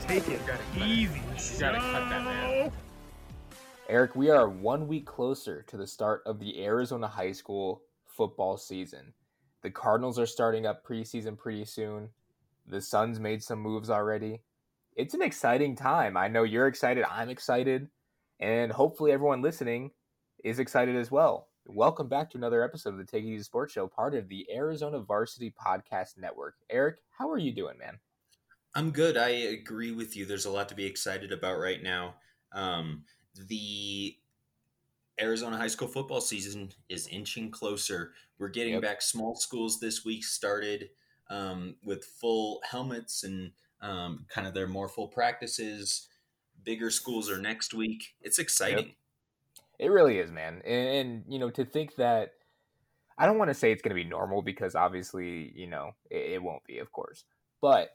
Yeah, the take it easy. You gotta cut that, man. Eric, we are one week closer to the start of the Arizona high school football season. The Cardinals are starting up preseason pretty soon. The Suns made some moves already. It's an exciting time. I know you're excited. I'm excited. And hopefully, everyone listening is excited as well. Welcome back to another episode of the Take It Easy Sports Show, part of the Arizona Varsity Podcast Network. Eric, how are you doing, man? I'm good. I agree with you. There's a lot to be excited about right now. Um, the Arizona high school football season is inching closer. We're getting Yep. back. Small schools this week started um, with full helmets and um, kind of their more full practices. Bigger schools are next week. It's exciting. It really is, man. And, and you know, to think that I don't want to say it's going to be normal because obviously, you know, it, it won't be, of course. But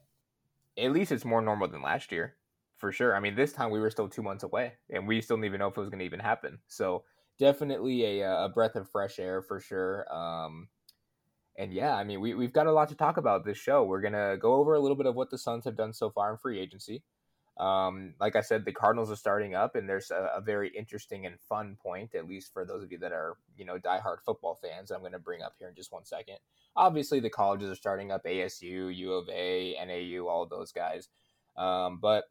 at least it's more normal than last year, for sure. I mean, this time we were still two months away, and we still didn't even know if it was going to even happen. So definitely a, uh, a breath of fresh air for sure. Um, and yeah, I mean, we, we've got a lot to talk about this show. We're going to go over a little bit of what the Suns have done so far in free agency. Um, like I said, the Cardinals are starting up, and there's a, a very interesting and fun point, at least for those of you that are, you know, diehard football fans. I'm going to bring up here in just one second. Obviously, the colleges are starting up: ASU, U of A, NAU, all those guys. Um, but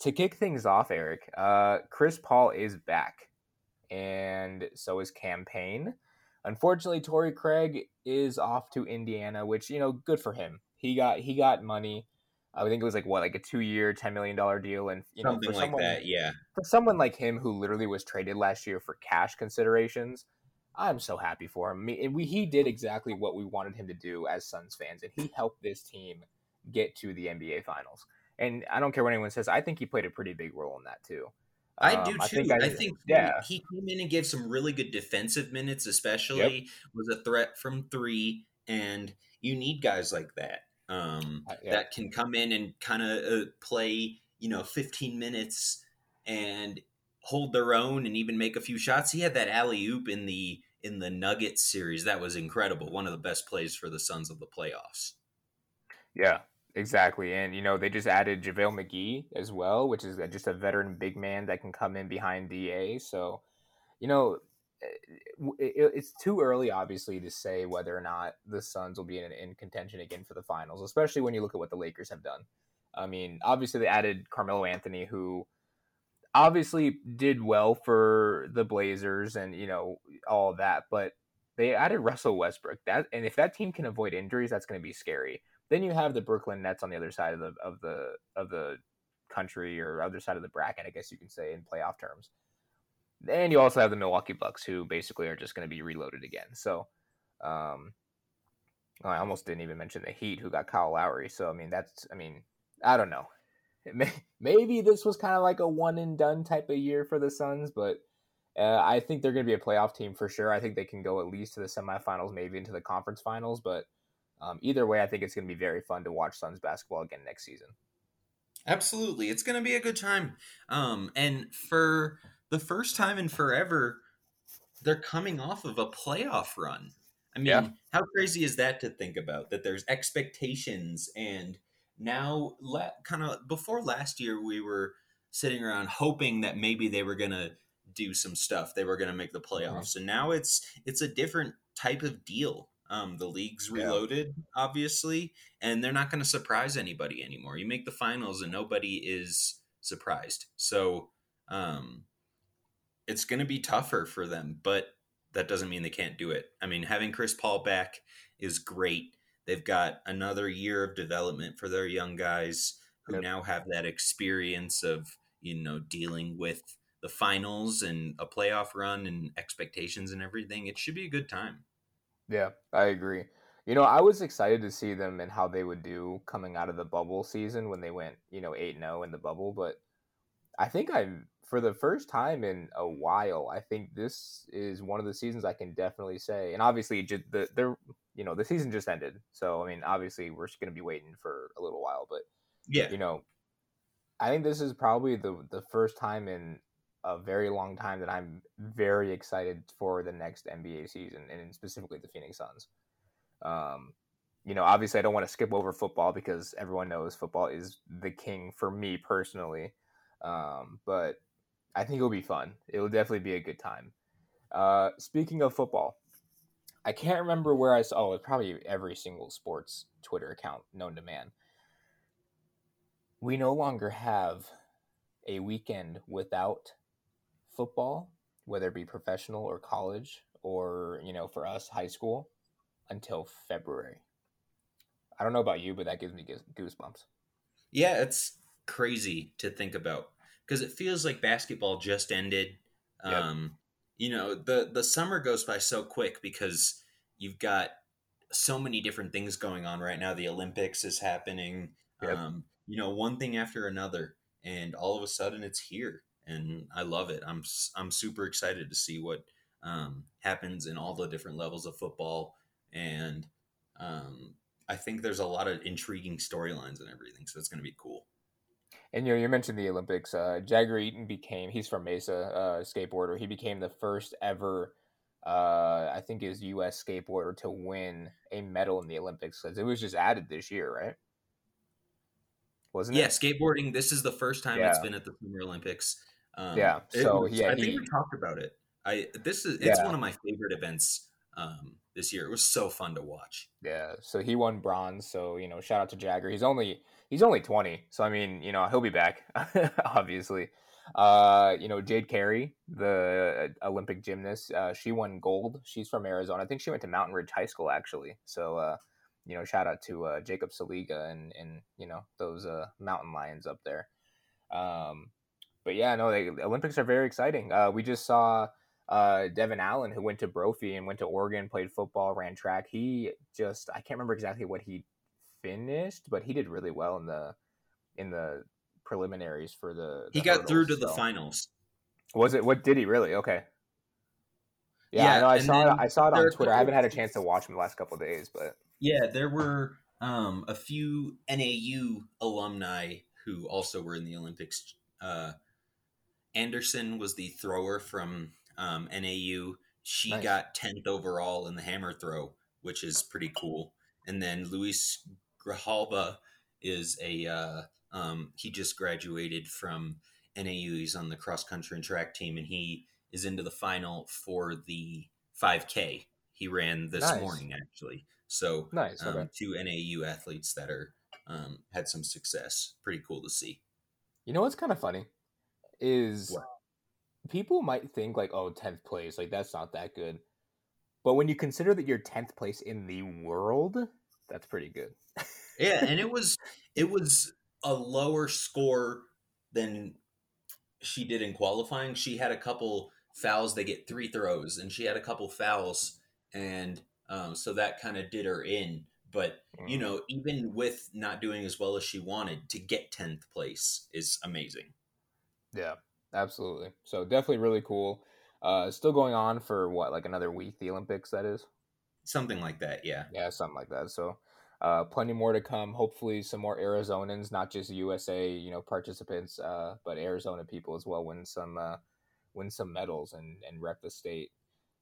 to kick things off, Eric, uh, Chris Paul is back, and so is Cam Payne. Unfortunately, Torrey Craig is off to Indiana, which you know, good for him. He got he got money. I think it was like what, like a two-year, ten million dollar deal, and you know, Something for like someone, that. Yeah. for someone like him who literally was traded last year for cash considerations, I'm so happy for him. We, he did exactly what we wanted him to do as Suns fans, and he helped this team get to the NBA Finals. And I don't care what anyone says, I think he played a pretty big role in that too. I Um, do too. I think, think, I- yeah, he came in and gave some really good defensive minutes, especially was a threat from three, and you need guys like that um, Uh, yeah. that can come in and kind of uh, play, you know, 15 minutes and hold their own and even make a few shots. He had that alley oop in the in the Nuggets series that was incredible. One of the best plays for the Suns of the playoffs. Yeah, exactly. And you know, they just added JaVale McGee as well, which is just a veteran big man that can come in behind DA. So, you know, it's too early, obviously, to say whether or not the Suns will be in, in contention again for the finals, especially when you look at what the Lakers have done. I mean, obviously, they added Carmelo Anthony, who obviously did well for the Blazers and, you know, all that, but they added Russell Westbrook. That and if that team can avoid injuries, that's going to be scary. Then you have the Brooklyn Nets on the other side of the of the of the country or other side of the bracket, I guess you can say in playoff terms. And you also have the Milwaukee Bucks, who basically are just going to be reloaded again. So, um, I almost didn't even mention the Heat, who got Kyle Lowry. So, I mean, that's, I mean, I don't know. May, maybe this was kind of like a one and done type of year for the Suns, but uh, I think they're going to be a playoff team for sure. I think they can go at least to the semifinals, maybe into the conference finals. But um, either way, I think it's going to be very fun to watch Suns basketball again next season. Absolutely. It's going to be a good time. Um, and for the first time in forever, they're coming off of a playoff run. I mean, Yeah. how crazy is that to think about? That there's expectations, and now, la- kind of before last year, we were sitting around hoping that maybe they were going to do some stuff. They were going to make the playoffs, and now it's it's a different type of deal. Um, the league's Yeah. reloaded, obviously, and they're not going to surprise anybody anymore. You make the finals, and nobody is surprised. So, um, it's going to be tougher for them, but that doesn't mean they can't do it. I mean, having Chris Paul back is great. They've got another year of development for their young guys who Yep. now have that experience of, you know, dealing with the finals and a playoff run and expectations and everything. It should be a good time. Yeah, I agree. You know, I was excited to see them and how they would do coming out of the bubble season when they went, you know, 8 0 in the bubble. But I think I'm, for the first time in a while, I think this is one of the seasons I can definitely say. And obviously, ju- the, they're, you know, the season just ended. So, I mean, obviously, we're going to be waiting for a little while. But, Yeah. you know, I think this is probably the, the first time in a very long time that I'm very excited for the next NBA season and specifically the Phoenix Suns. Um, you know, obviously, I don't want to skip over football because everyone knows football is the king for me personally. Um, but I think it'll be fun. It will definitely be a good time. Uh, speaking of football, I can't remember where I saw. Oh, it's probably every single sports Twitter account known to man. We no longer have a weekend without football, whether it be professional or college, or you know, for us, high school, until February. I don't know about you, but that gives me goosebumps. Yeah, it's crazy to think about because it feels like basketball just ended. Yep. Um, you know, the the summer goes by so quick because you've got so many different things going on right now. The Olympics is happening. Yep. Um, you know, one thing after another, and all of a sudden it's here, and I love it. I'm I'm super excited to see what um, happens in all the different levels of football, and um, I think there's a lot of intriguing storylines and everything, so it's going to be cool. And you know, you mentioned the Olympics. Uh, Jagger Eaton became he's from Mesa, uh, skateboarder. He became the first ever, uh, I think, is U.S. skateboarder to win a medal in the Olympics because it was just added this year, right? Wasn't yeah, it? Yeah, skateboarding. This is the first time yeah. it's been at the Summer Olympics. Um, yeah, so was, yeah, I he, think we talked about it. I this is it's yeah. one of my favorite events um, this year. It was so fun to watch. Yeah, so he won bronze. So you know, shout out to Jagger. He's only he's only twenty, so I mean, you know, he'll be back, obviously. Uh, you know, Jade Carey, the Olympic gymnast, uh, she won gold. She's from Arizona. I think she went to Mountain Ridge High School actually. So, uh, you know, shout out to uh, Jacob Saliga and and you know those uh, mountain lions up there. Um, but yeah, no, the Olympics are very exciting. Uh, we just saw uh, Devon Allen, who went to Brophy and went to Oregon, played football, ran track. He just I can't remember exactly what he finished, but he did really well in the in the preliminaries for the. the he got hurdles, through to so. the finals. Was it? What did he really? Okay. Yeah, yeah I, know, I saw it. I saw it on Twitter. I haven't had a chance to watch him the last couple days, but yeah, there were um, a few NAU alumni who also were in the Olympics. Uh, Andersen was the thrower from um, NAU. She nice. got 10th overall in the hammer throw, which is pretty cool. And then Luis Grijalva is a, uh, um, he just graduated from NAU. He's on the cross country and track team, and he is into the final for the 5K. He ran this nice. morning, actually. So, nice. Um, two NAU athletes that are um, had some success. Pretty cool to see. You know what's kind of funny is what? People might think like, oh, 10th place, like that's not that good. But when you consider that you're 10th place in the world, that's pretty good. yeah, and it was it was a lower score than she did in qualifying. She had a couple fouls, they get three throws, and she had a couple fouls, and um, so that kind of did her in. But you mm. know, even with not doing as well as she wanted, to get tenth place is amazing. Yeah, absolutely. So definitely really cool. Uh, still going on for what, like another week? The Olympics, that is. Something like that, yeah. Yeah, something like that. So, uh, plenty more to come. Hopefully, some more Arizonans, not just USA, you know, participants, uh, but Arizona people as well, win some, uh, win some medals and and rep the state.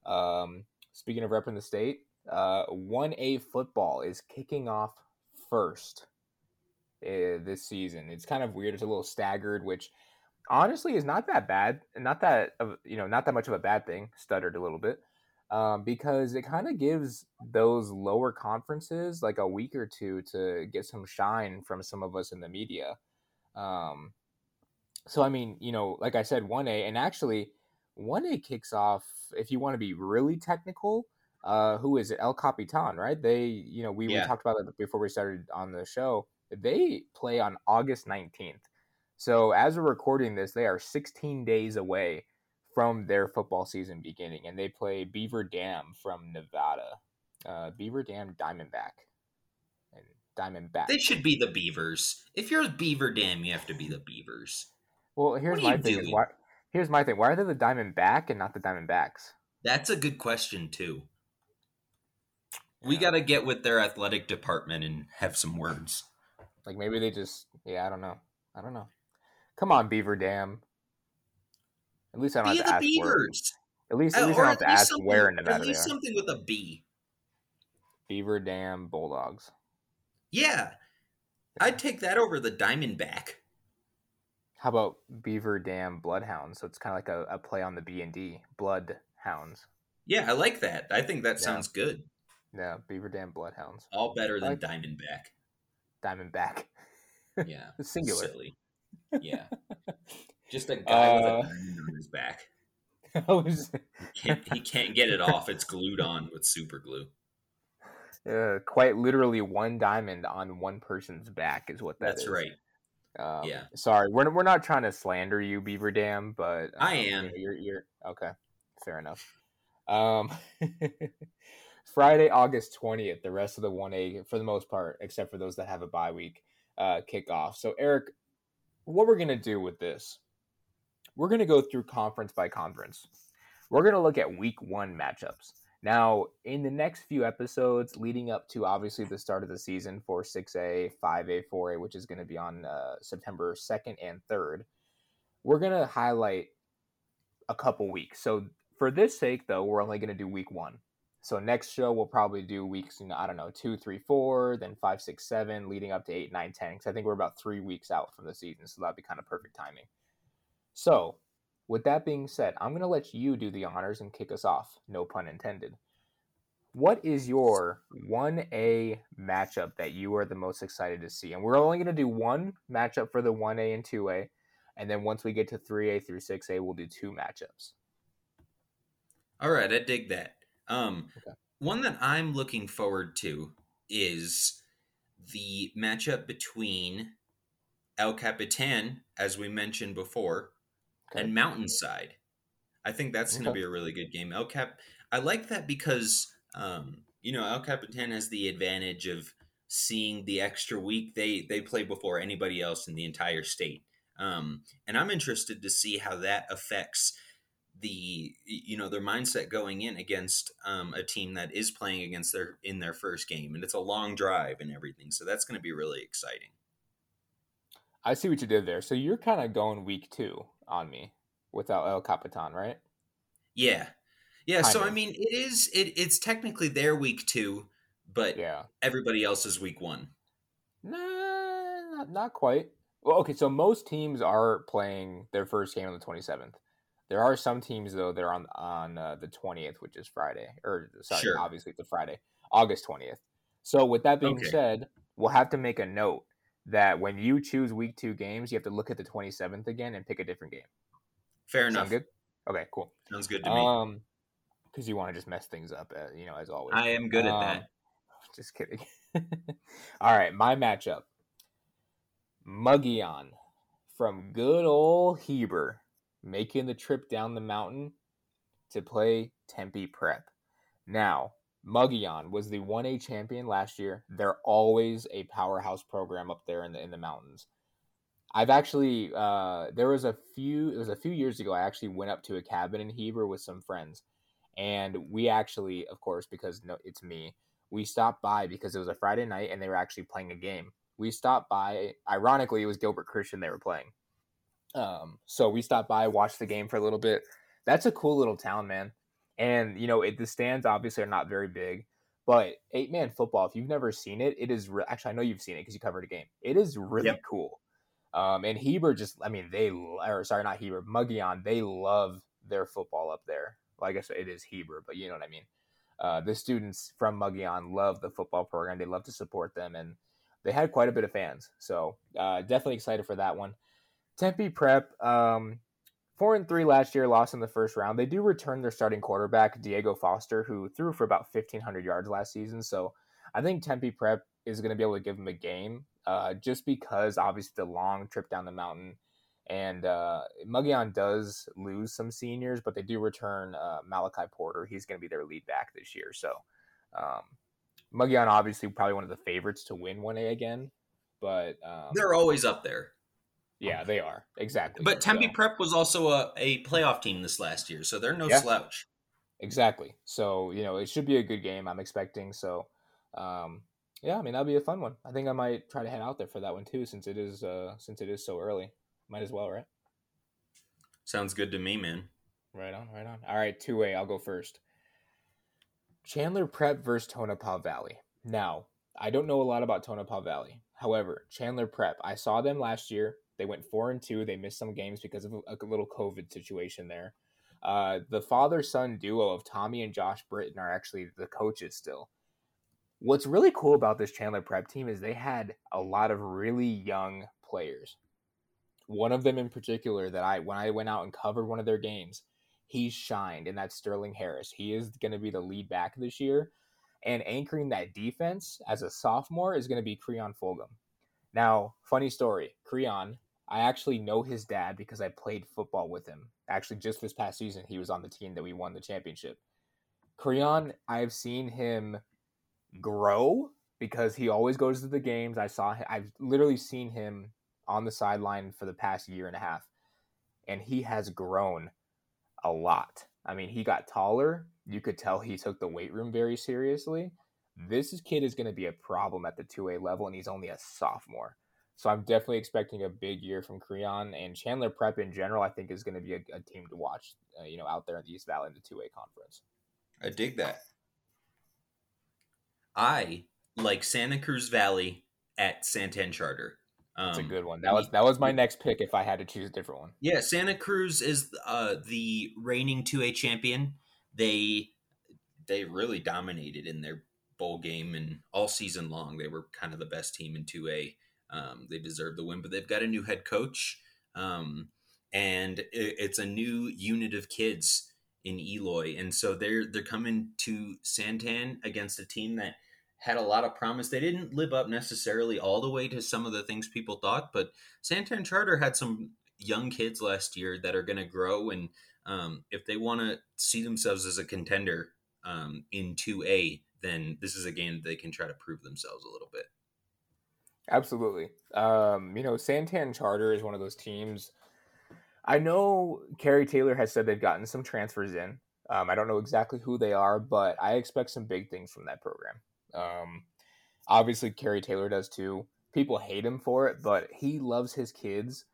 Um, speaking of repping the state, uh, one A football is kicking off first uh, this season. It's kind of weird. It's a little staggered, which honestly is not that bad, not that you know, not that much of a bad thing. Stuttered a little bit um, because it kind of gives those lower conferences like a week or two to get some shine from some of us in the media. Um, so I mean, you know, like I said, one A, and actually, one A kicks off. If you want to be really technical, uh, who is it? El Capitan, right? They, you know, we, yeah. we talked about it before we started on the show. They play on August nineteenth. So as we're recording this, they are 16 days away from their football season beginning, and they play Beaver Dam from Nevada. Uh, Beaver Dam Diamondback and Diamondback. They should be the Beavers. If you're Beaver Dam, you have to be the Beavers. Well, here's my thing. Why, here's my thing. Why are they the Diamondback and not the Diamondbacks? That's a good question too. We got to get with their athletic department and have some words. Like maybe they just, yeah, I don't know. I don't know. Come on, Beaver Dam. At least I don't Be have to ask Beavers. Where. At least, at uh, least I don't have to ask where in Nevada. At least something with a B. Beaver Dam Bulldogs. Yeah, I'd take that over the Diamondback. How about Beaver Dam Bloodhounds? So it's kind of like a, a play on the B and D Bloodhounds. Yeah, I like that. I think that Yeah. sounds good. Yeah, Beaver Dam Bloodhounds. All better than Like- Diamondback. Diamondback. Yeah, Singular. Silly. Yeah, just a guy with Uh, a diamond on his back. I was Can't, he can't get it off. It's glued on with super glue. uh, quite literally one diamond on one person's back is what that That's is. right. Um, Yeah. Sorry, we're we're not trying to slander you, Beaver Dam, but I um, you am. know, You're you're okay. Fair enough. Um, Friday, August twentieth. The rest of the one A, for the most part, except for those that have a bye week, uh, kick off. So Eric, what we're gonna do with this? We're gonna go through conference by conference. We're gonna look at week one matchups. Now, in the next few episodes leading up to obviously the start of the season for 6A, 5A, 4A, which is going to be on uh, September 2nd and 3rd, we're going to highlight a couple weeks. So, for this sake, though, we're only going to do week one. So, next show, we'll probably do weeks, you know, I don't know, two, three, four, then five, six, seven, leading up to eight, nine, ten. Because I think we're about three weeks out from the season. So, that'd be kind of perfect timing. So, with that being said, I'm to let you do the honors and kick us off. No pun intended. What is your 1A matchup that you are the most excited to see? And we're only to do one matchup for the 1A and 2A. And then once we get to 3A through 6A, we'll do two matchups. All right, I dig that. Um, Okay. One that I'm looking forward to is the matchup between El Capitan, as we mentioned before, Okay. and Mountainside. I think that's going to be a really good game. El Cap, I like that because um, you know El Capitan has the advantage of seeing the extra week they they play before anybody else in the entire state. Um, and I'm interested to see how that affects the you know their mindset going in against um, a team that is playing against their in their first game and it's a long drive and everything so that's going to be really exciting I see what you did there. So you're kind of going week two on me without El Capitan, right? yeah yeah Kind so i mean it is it, it's technically their week two but Yeah. everybody else is week one Nah, not, not quite. Well, okay, so most teams are playing their first game on the 27th. There are some teams though that are on on uh, the 20th, which is Friday, or sorry, Sure. obviously it's a Friday, August 20th. So with that being Okay. said, we'll have to make a note that when you choose week two games, you have to look at the 27th again and pick a different game. fair Sound enough good? Okay, cool. sounds good to me Um, because you want to just mess things up, uh, you know, as always. i am good at Um, that Just kidding. All right, my matchup. Mogollon from good old Heber making the trip down the mountain to play Tempe Prep. Now, Mogollon was the 1A champion last year. They're always a powerhouse program up there in the in the mountains. I've actually uh, there was a few it was a few years ago I actually went up to a cabin in Heber with some friends and we actually of course because no it's me we stopped by because it was a Friday night and they were actually playing a game. We stopped by. Ironically, it was Gilbert Christian they were playing. Um, so we stopped by, watched the game for a little bit. That's a cool little town, man. And you know, it, the stands obviously are not very big, but eight man football. If you've never seen it, it is re- actually I know you've seen it because you covered a game. It is really Yep. cool. Um, and Heber just, I mean, they or sorry, not Heber, Mogollon, they love their football up there. Well, I guess it is Heber, but you know what I mean uh, the students from Mogollon love the football program. They love to support them, and they had quite a bit of fans. So uh, definitely excited for that one. Tempe Prep, um, four and three last year, lost in the first round. They do return their starting quarterback Diego Foster, who threw for about fifteen hundred yards last season. So I think Tempe Prep is going to be able to give them a game, uh, just because obviously the long trip down the mountain. And uh, does lose some seniors, but they do return uh, Malachi Porter. He's going to be their lead back this year. So um, obviously probably one of the favorites to win 1A again. But um, they're always up there yeah, they are exactly. but tempe So- prep was also a, a playoff team this last year so they're no Yeah. slouch Exactly. So, you know, it should be a good game, I'm expecting. So, um, yeah, I mean, that'll be a fun one. I think I might try to head out there for that one too, since it is, uh, since it is so early. Might as well, right? sounds good to me man Right on, right on. All right, two way. I'll go first. Chandler Prep versus Tonopah Valley. Now, I don't know a lot about Tonopah Valley. However, Chandler Prep, I saw them last year. They went four and two. They missed some games because of a, little COVID situation there. Uh, the father son duo of Tommy and Josh Britton are actually the coaches still. What's really cool about this Chandler Prep team is they had a lot of really young players. One of them in particular that I, when I went out and covered one of their games, he shined, and that's Sterling Harris. He is going to be the lead back this year. And anchoring that defense as a sophomore is going to be Creon Fulgham. Now, funny story Creon, I actually know his dad because I played football with him. Actually, just this past season, he was on the team that we won the championship. Creon, I've seen him grow because he always goes to the games. I saw him, I've literally seen him on the sideline for the past year and a half, and he has grown a lot. I mean, he got taller. You could tell he took the weight room very seriously. This kid is going to be a problem at the 2A level, and he's only a sophomore. So I'm definitely expecting a big year from Creon and Chandler Prep in general. I think is going to be a, a team to watch. Uh, you know, out there in the East Valley in the 2A conference. I dig that. I like Santa Cruz Valley at Santan Charter. That's um, a good one. That was that was my next pick if I had to choose a different one. Yeah, Santa Cruz is uh, the reigning 2A champion. They they really dominated in their bowl game and all season long. They were kind of the best team in 2A. Um, they deserve the win, but they've got a new head coach, um, and it, it's a new unit of kids in Eloy, and so they're they're coming to Santan against a team that had a lot of promise. They didn't live up necessarily all the way to some of the things people thought, but Santan Charter had some young kids last year that are going to grow. And um, if they want to see themselves as a contender um, in 2A, then this is a game they can try to prove themselves a little bit. Absolutely. Um, you know, Santan Charter is one of those teams. I know Kerry Taylor has said they've gotten some transfers in. Um, I don't know exactly who they are, but I expect some big things from that program. Um, obviously, Kerry Taylor does too. People hate him for it, but he loves his kids,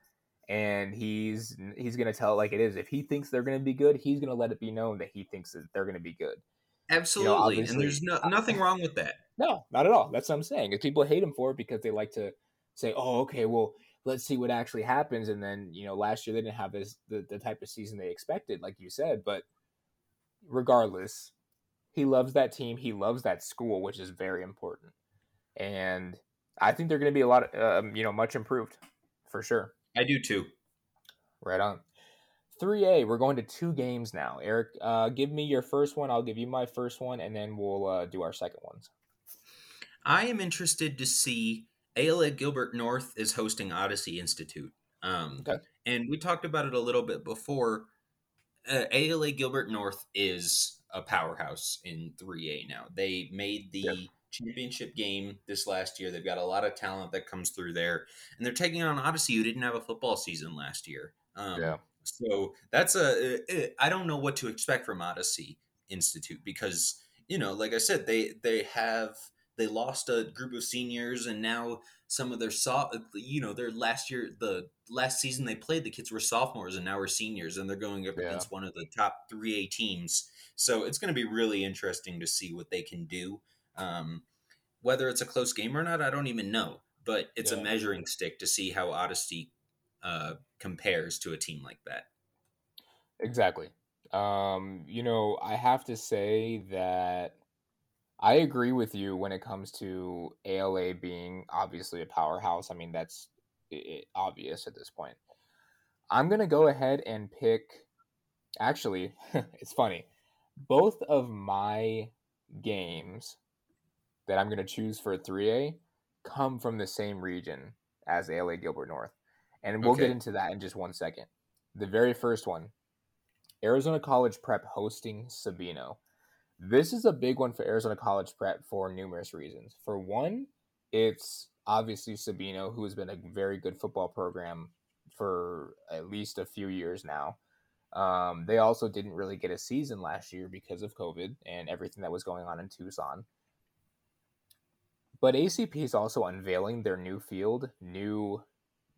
and he's he's gonna tell it like it is. If he thinks they're gonna be good, he's gonna let it be known that he thinks that they're gonna be good. Absolutely, you know, and there's no, nothing wrong with that. No, not at all. That's what I'm saying. If people hate him for it because they like to say, "Oh, okay, well, let's see what actually happens," and then you know, last year they didn't have this the, the type of season they expected, like you said. But regardless, he loves that team. He loves that school, which is very important. And I think they're going to be a lot, um, you know, much improved for sure. I do too. Right on. 3A, we're going to two games now. Eric, uh, give me your first one. I'll give you my first one, and then we'll uh, do our second ones. I am interested to see ALA Gilbert North is hosting Odyssey Institute. Um, okay. And we talked about it a little bit before. Uh, ALA Gilbert North is a powerhouse in 3A now. They made the yep. championship game this last year. They've got a lot of talent that comes through there, and they're taking on Odyssey, who didn't have a football season last year. Um, yeah. So that's a. I don't know what to expect from Odyssey Institute because you know, like I said, they they have they lost a group of seniors, and now some of their so you know their last year the last season they played the kids were sophomores and now we're seniors and they're going up yeah. against one of the top 3A teams so it's going to be really interesting to see what they can do. Um, whether it's a close game or not, I don't even know. But it's yeah. a measuring stick to see how Odyssey uh, compares to a team like that. Exactly. Um, you know, I have to say that I agree with you when it comes to ALA being obviously a powerhouse. I mean, that's it, obvious at this point. I'm going to go ahead and pick. Actually, it's funny both of my games that I'm going to choose for 3A come from the same region as ALA Gilbert North. And we'll okay. get into that in just one second. The very first one Arizona College Prep hosting Sabino. This is a big one for Arizona College Prep for numerous reasons. For one, it's obviously Sabino, who has been a very good football program for at least a few years now. Um, they also didn't really get a season last year because of COVID and everything that was going on in Tucson. But ACP is also unveiling their new field, new,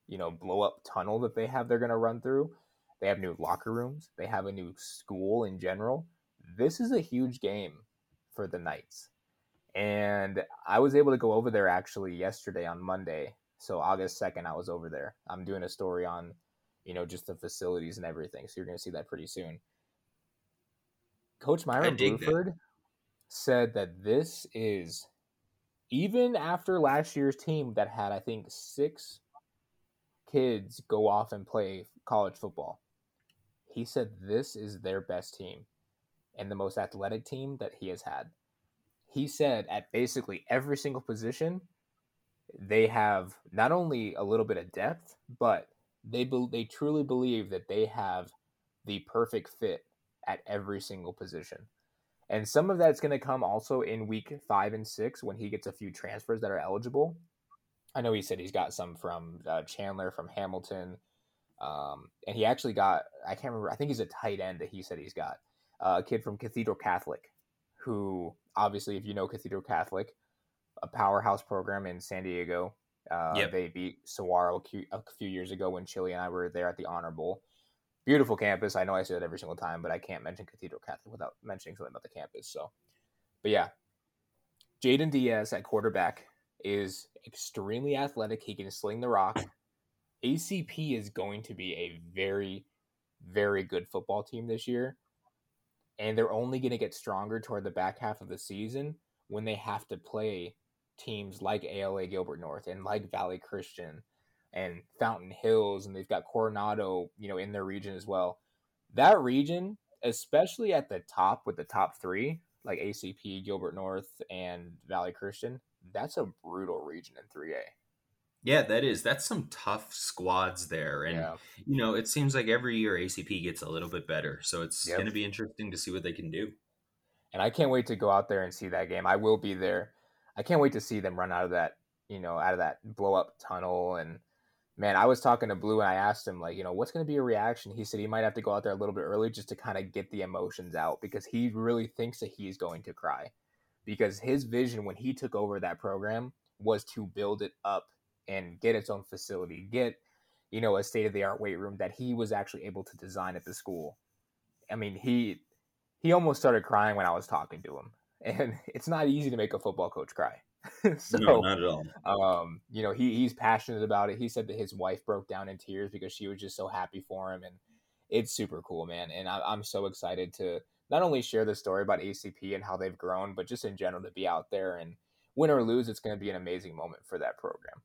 you know, blow up tunnel that they have they're going to run through. They have new locker rooms. They have a new school in general. This is a huge game for the Knights. and I was able to go over there actually yesterday on Monday. So August second, I was over there. I'm doing a story on, you know, just the facilities and everything. So you're going to see that pretty soon. Coach Myron Blueford said that this is even after last year's team that had I think six kids go off and play college football. He said this is their best team and the most athletic team that he has had. He said at basically every single position, they have not only a little bit of depth, but they be- they truly believe that they have the perfect fit at every single position. And some of that's going to come also in week five and six when he gets a few transfers that are eligible. I know he said he's got some from uh, Chandler, from Hamilton, um, and he actually got I can't remember. I think he's a tight end that he said he's got a kid from Cathedral Catholic, who obviously, if you know Cathedral Catholic, a powerhouse program in San Diego. Uh, yep. They beat Saguaro a few years ago when Chili and I were there at the Honor Bowl. Beautiful campus. I know I say that every single time, but I can't mention Cathedral Catholic without mentioning something about the campus. So, but yeah, Jaden Diaz at quarterback is extremely athletic. He can sling the rock. ACP is going to be a very, very good football team this year. And they're only going to get stronger toward the back half of the season when they have to play teams like ALA Gilbert North and like Valley Christian and Fountain Hills, and they've got Coronado, you know, in their region as well. That region, especially at the top with the top three, like ACP, Gilbert North, and Valley Christian, that's a brutal region in 3A. Yeah, that is. That's some tough squads there. And, yeah. you know, it seems like every year ACP gets a little bit better. So it's yep. going to be interesting to see what they can do. And I can't wait to go out there and see that game. I will be there. I can't wait to see them run out of that, you know, out of that blow up tunnel. And, man, I was talking to Blue and I asked him, like, you know, what's going to be a reaction? He said he might have to go out there a little bit early just to kind of get the emotions out because he really thinks that he's going to cry because his vision when he took over that program was to build it up and get its own facility, get you know a state of the art weight room that he was actually able to design at the school. I mean, he he almost started crying when I was talking to him, and it's not easy to make a football coach cry. so, no, not at all. Um, you know, he he's passionate about it. He said that his wife broke down in tears because she was just so happy for him, and it's super cool, man. And I, I'm so excited to not only share the story about ACP and how they've grown, but just in general to be out there and win or lose, it's going to be an amazing moment for that program.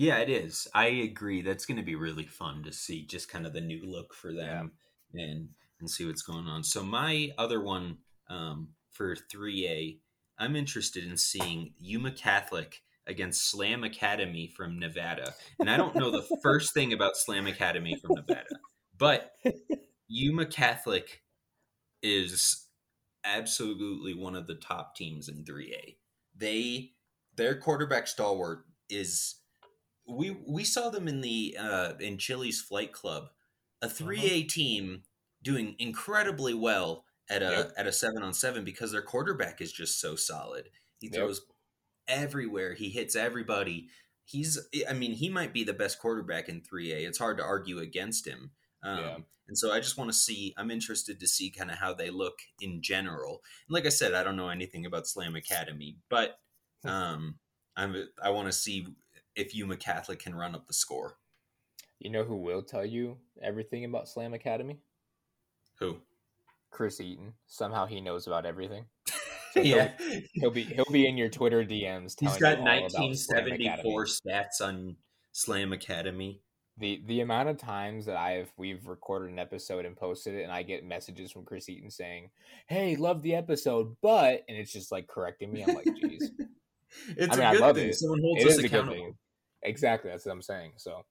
Yeah, it is. I agree. That's going to be really fun to see just kind of the new look for them yeah. and and see what's going on. So my other one um, for 3A, I'm interested in seeing Yuma Catholic against Slam Academy from Nevada. And I don't know the first thing about Slam Academy from Nevada, but Yuma Catholic is absolutely one of the top teams in 3A. They their quarterback stalwart is we we saw them in the uh in Chili's flight club, a 3A uh-huh. team doing incredibly well at a yep. at a 7 on 7 because their quarterback is just so solid. He throws yep. everywhere, he hits everybody. He's I mean, he might be the best quarterback in 3A. It's hard to argue against him. Um, yeah. And so I just want to see, I'm interested to see kind of how they look in general. And like I said, I don't know anything about Slam Academy, but hmm. um, I'm, I want to see if Yuma Catholic can run up the score. You know who will tell you everything about Slam Academy? Who? Chris Eaton. Somehow he knows about everything. So yeah, he'll, he'll, be he'll be in your Twitter DMs. He's got 1974 stats on Slam Academy the the amount of times that I've we've recorded an episode and posted it, and I get messages from Chris Eaton saying, "Hey, love the episode," but and it's just like correcting me. I'm like, "Jeez." it's I mean, a good I love thing. It. Someone holds it us accountable. Exactly, that's what I'm saying. So,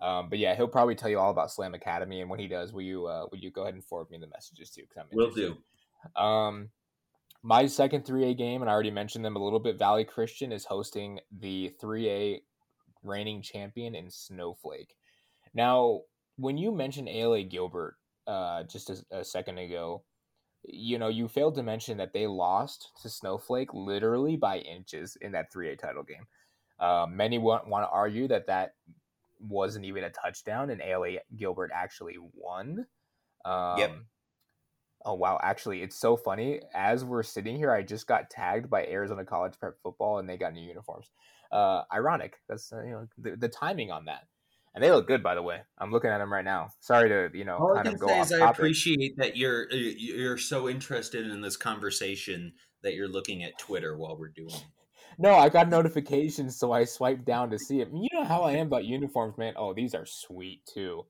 um, but yeah, he'll probably tell you all about Slam Academy, and when he does, will you uh, will you go ahead and forward me the messages too? Because I'm will do. Um, my second 3A game, and I already mentioned them a little bit. Valley Christian is hosting the 3A reigning champion in Snowflake. Now, when you mentioned ALA Gilbert uh, just a, a second ago, you know, you failed to mention that they lost to Snowflake literally by inches in that 3A title game. Uh, many want, want to argue that that wasn't even a touchdown and ALA Gilbert actually won. Um, yep. Oh wow, actually it's so funny. As we're sitting here, I just got tagged by Arizona College Prep Football and they got new uniforms. Uh ironic. That's uh, you know the, the timing on that. And they look good by the way. I'm looking at them right now. Sorry to, you know, All I kind can of go say off is I appreciate that you're uh, you're so interested in this conversation that you're looking at Twitter while we're doing it. No, I got notifications, so I swiped down to see it. You know how I am about uniforms, man. Oh, these are sweet too.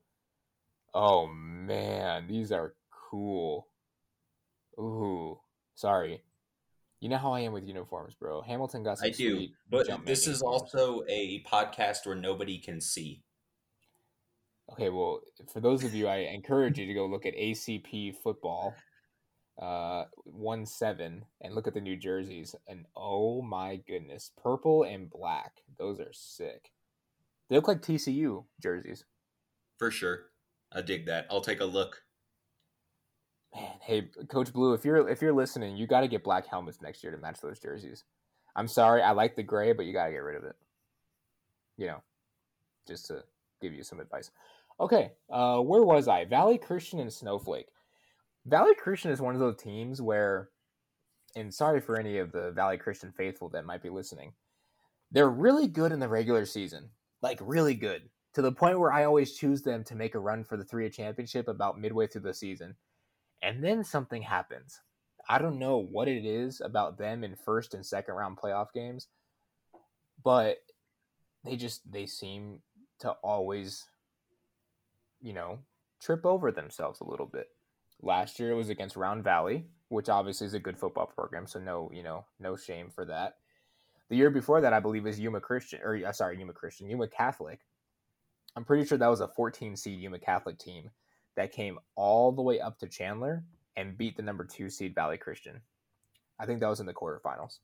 Oh man, these are cool. Ooh, sorry. You know how I am with uniforms, bro. Hamilton got some I do, but this man is uniforms. also a podcast where nobody can see. Okay, well, for those of you, I encourage you to go look at ACP football, uh, one seven, and look at the new jerseys. And oh my goodness, purple and black, those are sick. They look like TCU jerseys. For sure. I dig that. I'll take a look. Man, hey, Coach Blue, if you're if you're listening, you got to get black helmets next year to match those jerseys. I'm sorry, I like the gray, but you got to get rid of it. You know, just to give you some advice. Okay, uh, where was I? Valley Christian and Snowflake. Valley Christian is one of those teams where, and sorry for any of the Valley Christian faithful that might be listening, they're really good in the regular season, like really good, to the point where I always choose them to make a run for the three A championship about midway through the season and then something happens. I don't know what it is about them in first and second round playoff games, but they just they seem to always you know, trip over themselves a little bit. Last year it was against Round Valley, which obviously is a good football program, so no, you know, no shame for that. The year before that, I believe, was Yuma Christian, or uh, sorry, Yuma Christian, Yuma Catholic. I'm pretty sure that was a 14 seed Yuma Catholic team that came all the way up to Chandler and beat the number two seed Valley Christian. I think that was in the quarterfinals.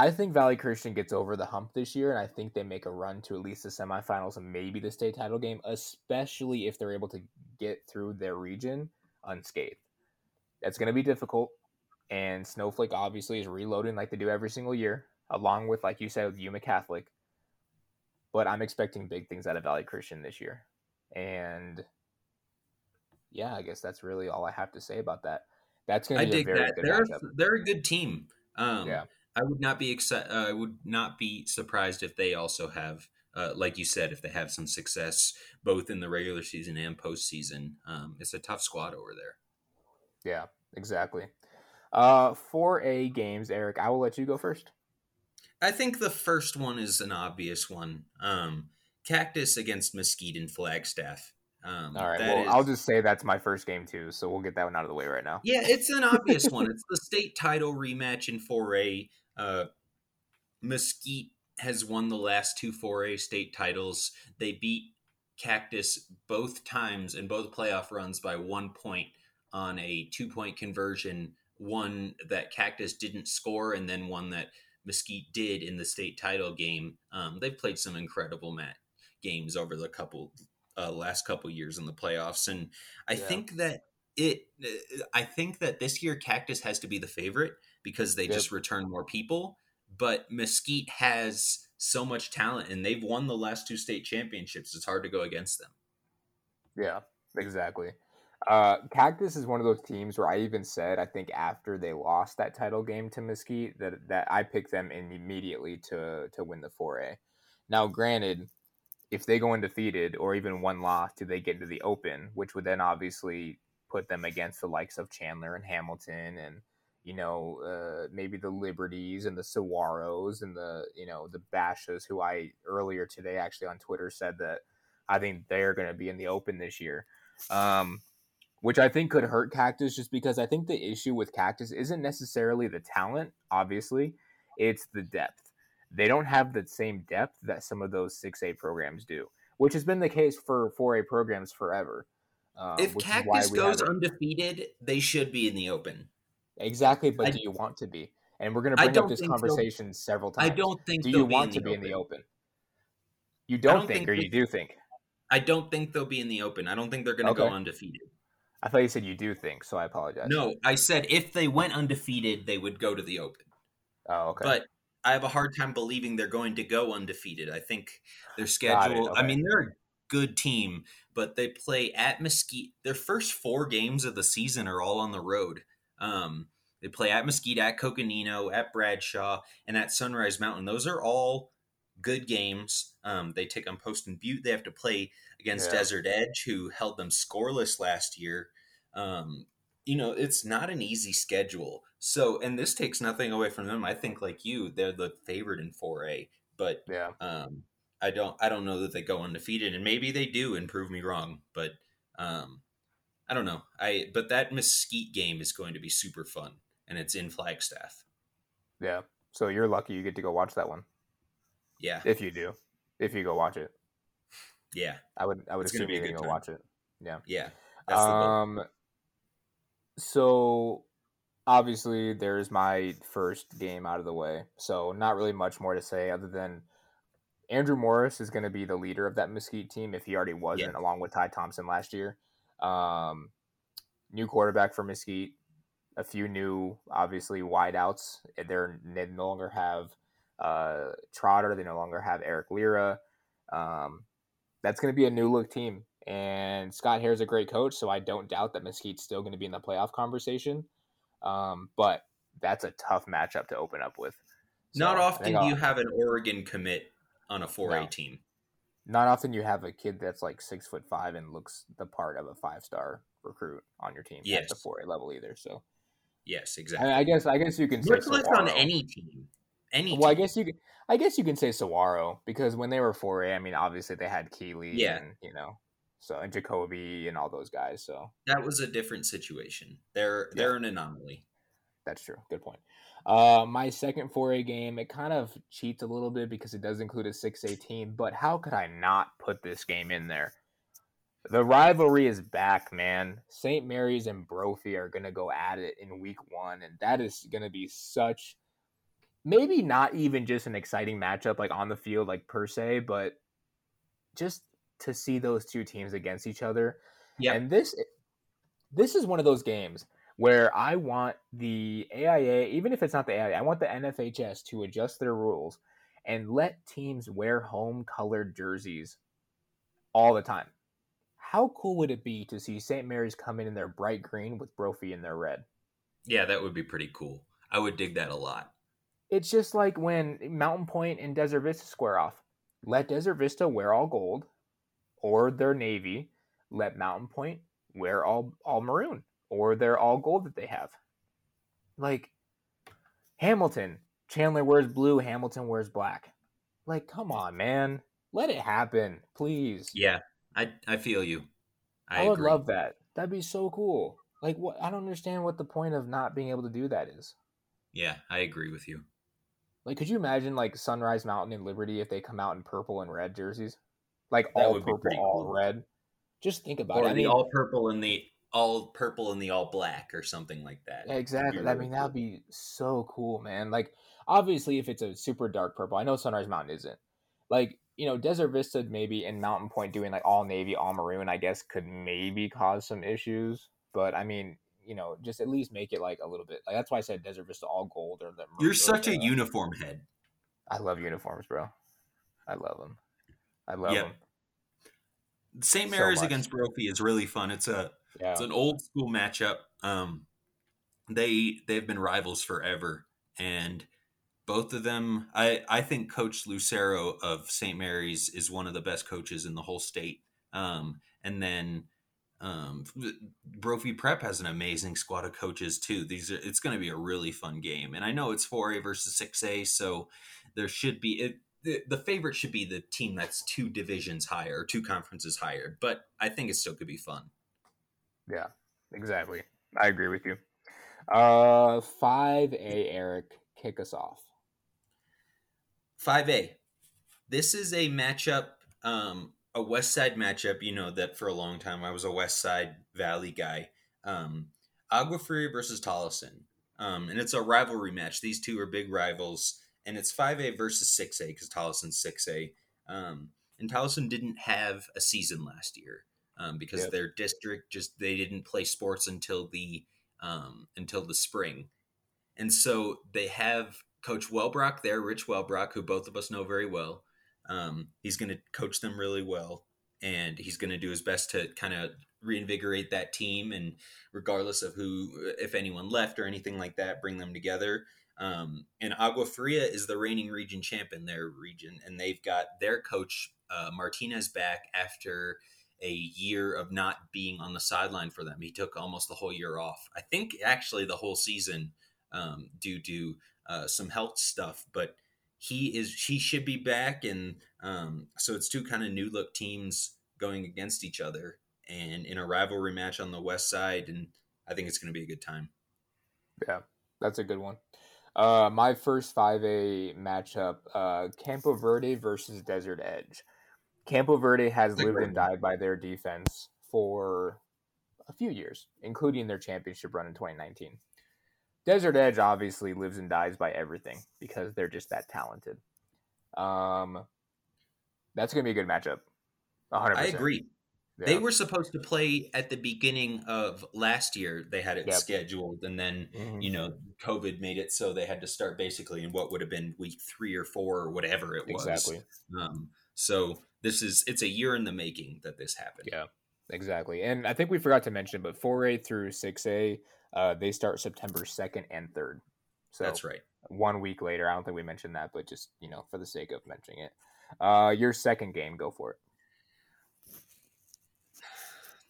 I think Valley Christian gets over the hump this year, and I think they make a run to at least the semifinals and maybe the state title game, especially if they're able to get through their region unscathed. That's going to be difficult, and Snowflake obviously is reloading like they do every single year, along with, like you said, with Yuma Catholic. But I'm expecting big things out of Valley Christian this year. And yeah, I guess that's really all I have to say about that. That's going to be a dig very that. good They're matchup. they're a good team. Um, Yeah. I would not be exci- uh, I would not be surprised if they also have, uh, like you said, if they have some success both in the regular season and postseason. Um, it's a tough squad over there. Yeah, exactly. Uh, for A games, Eric, I will let you go first. I think the first one is an obvious one. Um, Cactus against Mesquite and Flagstaff. Um, All right. Well, is- I'll just say that's my first game too, so we'll get that one out of the way right now. Yeah, it's an obvious one. It's the state title rematch in 4A. Uh, Mesquite has won the last two 4A state titles. They beat Cactus both times in both playoff runs by one point on a two point conversion, one that Cactus didn't score, and then one that Mesquite did in the state title game. Um, they've played some incredible mat games over the couple uh, last couple years in the playoffs, and I Yeah. think that it. uh, I think that this year Cactus has to be the favorite because they Yep. just return more people, but Mesquite has so much talent, and they've won the last two state championships. It's hard to go against them. Yeah, exactly. Uh, Cactus is one of those teams where I even said I think after they lost that title game to Mesquite that that I picked them in immediately to to win the 4A. Now, granted, if they go undefeated or even one loss, do they get into the Open, which would then obviously put them against the likes of Chandler and Hamilton and you know uh, maybe the Liberties and the Saguaros and the you know the Bashas, who I earlier today actually on Twitter said that I think they're going to be in the Open this year. Um, which I think could hurt Cactus just because I think the issue with Cactus isn't necessarily the talent, obviously, it's the depth. They don't have the same depth that some of those 6A programs do, which has been the case for 4A programs forever. Um, if which is why Cactus goes undefeated, they should be in the Open. Exactly, but I- do you want to be? And we're going to bring up this think so. conversation several times. I don't think Do you want to be in the Open? You don't, don't think, think or you do think? I don't think they'll be in the open. I don't think they're going to go undefeated. I thought you said you do think, so I apologize. No, I said if they went undefeated, they would go to the open. Oh, okay. But I have a hard time believing they're going to go undefeated. I think their schedule. I mean, they're a good team, but they play at Mesquite. Their first four games of the season are all on the road. Um, they play at Mesquite, at Coconino, at Bradshaw, and at Sunrise Mountain. Those are all good games. Um, they take on Poston Butte. They have to play against Yeah. Desert Edge, who held them scoreless last year. Um, you know, it's not an easy schedule. So, and this takes nothing away from them. I think, like you, they're the favorite in 4A, but Yeah. um, I don't, I don't know that they go undefeated, and maybe they do. And prove me wrong, but um, I don't know. I but that Mesquite game is going to be super fun, and it's in Flagstaff. Yeah. So you're lucky you get to go watch that one. Yeah, If you do. If you go watch it. yeah, I would I would It's assume you're gonna go watch it. Yeah. yeah. Um so obviously there's my first game out of the way. So not really much more to say other than Andrew Morris is going to be the leader of that Mesquite team if he already wasn't, along with Ty Thompson last year. Um, new quarterback for Mesquite, a few new, obviously, wideouts. They're, they no longer have uh, Trotter, they no longer have Eric Lira. Um, that's going to be a new look team. And Scott Hare's a great coach, so I don't doubt that Mesquite's still going to be in the playoff conversation. Um, but that's a tough matchup to open up with. So, Not often do you have an Oregon commit on a 4A No. team. Not often you have a kid that's like six foot five and looks the part of a five star recruit on your team at the four A level either. So Yes, exactly. I guess I guess you can say Much less on any team. Any Well, I guess you can. I guess you can say Saguaro because when they were four A, I mean, obviously they had Keeley Yeah. and you know, so and Jacoby and all those guys. So that was a different situation. They're they're an anomaly. That's true. Good point. Uh, my second 4A game, it kind of cheats a little bit because it does include a 6A team, but how could I not put this game in there? The rivalry is back, man. St. Mary's and Brophy are going to go at it in week one, and that is going to be such maybe not even just an exciting matchup like on the field, like per se, but just to see those two teams against each other. Yeah. And this this is one of those games where I want the AIA, even if it's not the AIA, I want the NFHS to adjust their rules and let teams wear home colored jerseys all the time. How cool would it be to see St. Mary's come in in their bright green with Brophy in their red? Yeah, that would be pretty cool. I would dig that a lot. It's just like when Mountain Point and Desert Vista square off. Let Desert Vista wear all gold or their navy. Let Mountain Point wear all all maroon or their all gold that they have. Like Hamilton, Chandler wears blue, Hamilton wears black. Like, come on, man. Let it happen, please. Yeah, I I feel you. I, I, would agree. love that. That'd be so cool. Like what I don't understand what the point of not being able to do that is. Yeah, I agree with you. Like, could you imagine like Sunrise Mountain and Liberty if they come out in purple and red jerseys, like That all purple, pretty all cool. red? Just think about Or it. I the mean, all purple and the all purple and the all black or something like that. yeah, exactly. I mean, that'd be so cool, man. Like, obviously, if it's a super dark purple, I know Sunrise Mountain isn't. Like, you know, Desert Vista maybe and Mountain Point doing like all navy, all maroon, I guess could maybe cause some issues. But I mean, you know, just at least make it like a little bit. Like that's why I said Desert Vista all gold or the. You're such a uniform head. I love uniforms, bro. I love them. I love Yep. them. St. Mary's much. against Brophy is really fun. It's a Yeah. it's an old school matchup. Um, they they've been rivals forever, and both of them. I I think Coach Lucero of St. Mary's is one of the best coaches in the whole state. Um, and then um, Brophy Prep has an amazing squad of coaches too. These are it's going to be a really fun game, and I know it's four A versus six A, so there should be it. The, the favorite should be the team that's two divisions higher, two conferences higher, but I think it still could be fun. Yeah, exactly. I agree with you. Uh, five A, Eric, kick us off. 5A. This is a matchup, um, a West Side matchup. You know that for a long time I was a West Side Valley guy. Um, Agua Fria versus Tolleson. Um, and it's a rivalry match. These two are big rivals, and it's 5A versus 6A because Tolleson's 6A. Um, and Tolleson didn't have a season last year um, because Yep. their district just they didn't play sports until the um, until the spring, and so they have Coach Welbrock there, Rich Welbrock, who both of us know very well. Um, he's going to coach them really well. and he's going to do his best to kind of reinvigorate that team and regardless of who if anyone left or anything like that bring them together um, and agua fria is the reigning region champ in their region and they've got their coach uh, martinez back after a year of not being on the sideline for them. He took almost the whole year off. I think actually the whole season um, due to uh, some health stuff but he is he should be back and um, so it's two kind of new look teams going against each other and in a rivalry match on the west side and i think it's going to be a good time. Yeah that's a good one. Uh, my first 5a matchup uh, campo verde versus desert edge campo verde has lived and died by their defense for a few years including their championship run in 2019 desert edge obviously lives and dies by everything because they're just that talented um, that's going to be a good matchup 100%. I agree. Yeah. They were supposed to play at the beginning of last year. They had it yep. scheduled, and then mm-hmm. you know COVID made it so they had to start basically in what would have been week three or four or whatever it was. Exactly. Um, so this is it's a year in the making that this happened. Yeah, exactly. And I think we forgot to mention, but four A through six A, uh, they start September second and third. So that's right. One week later. I don't think we mentioned that, but just you know for the sake of mentioning it. Uh, your second game, go for it.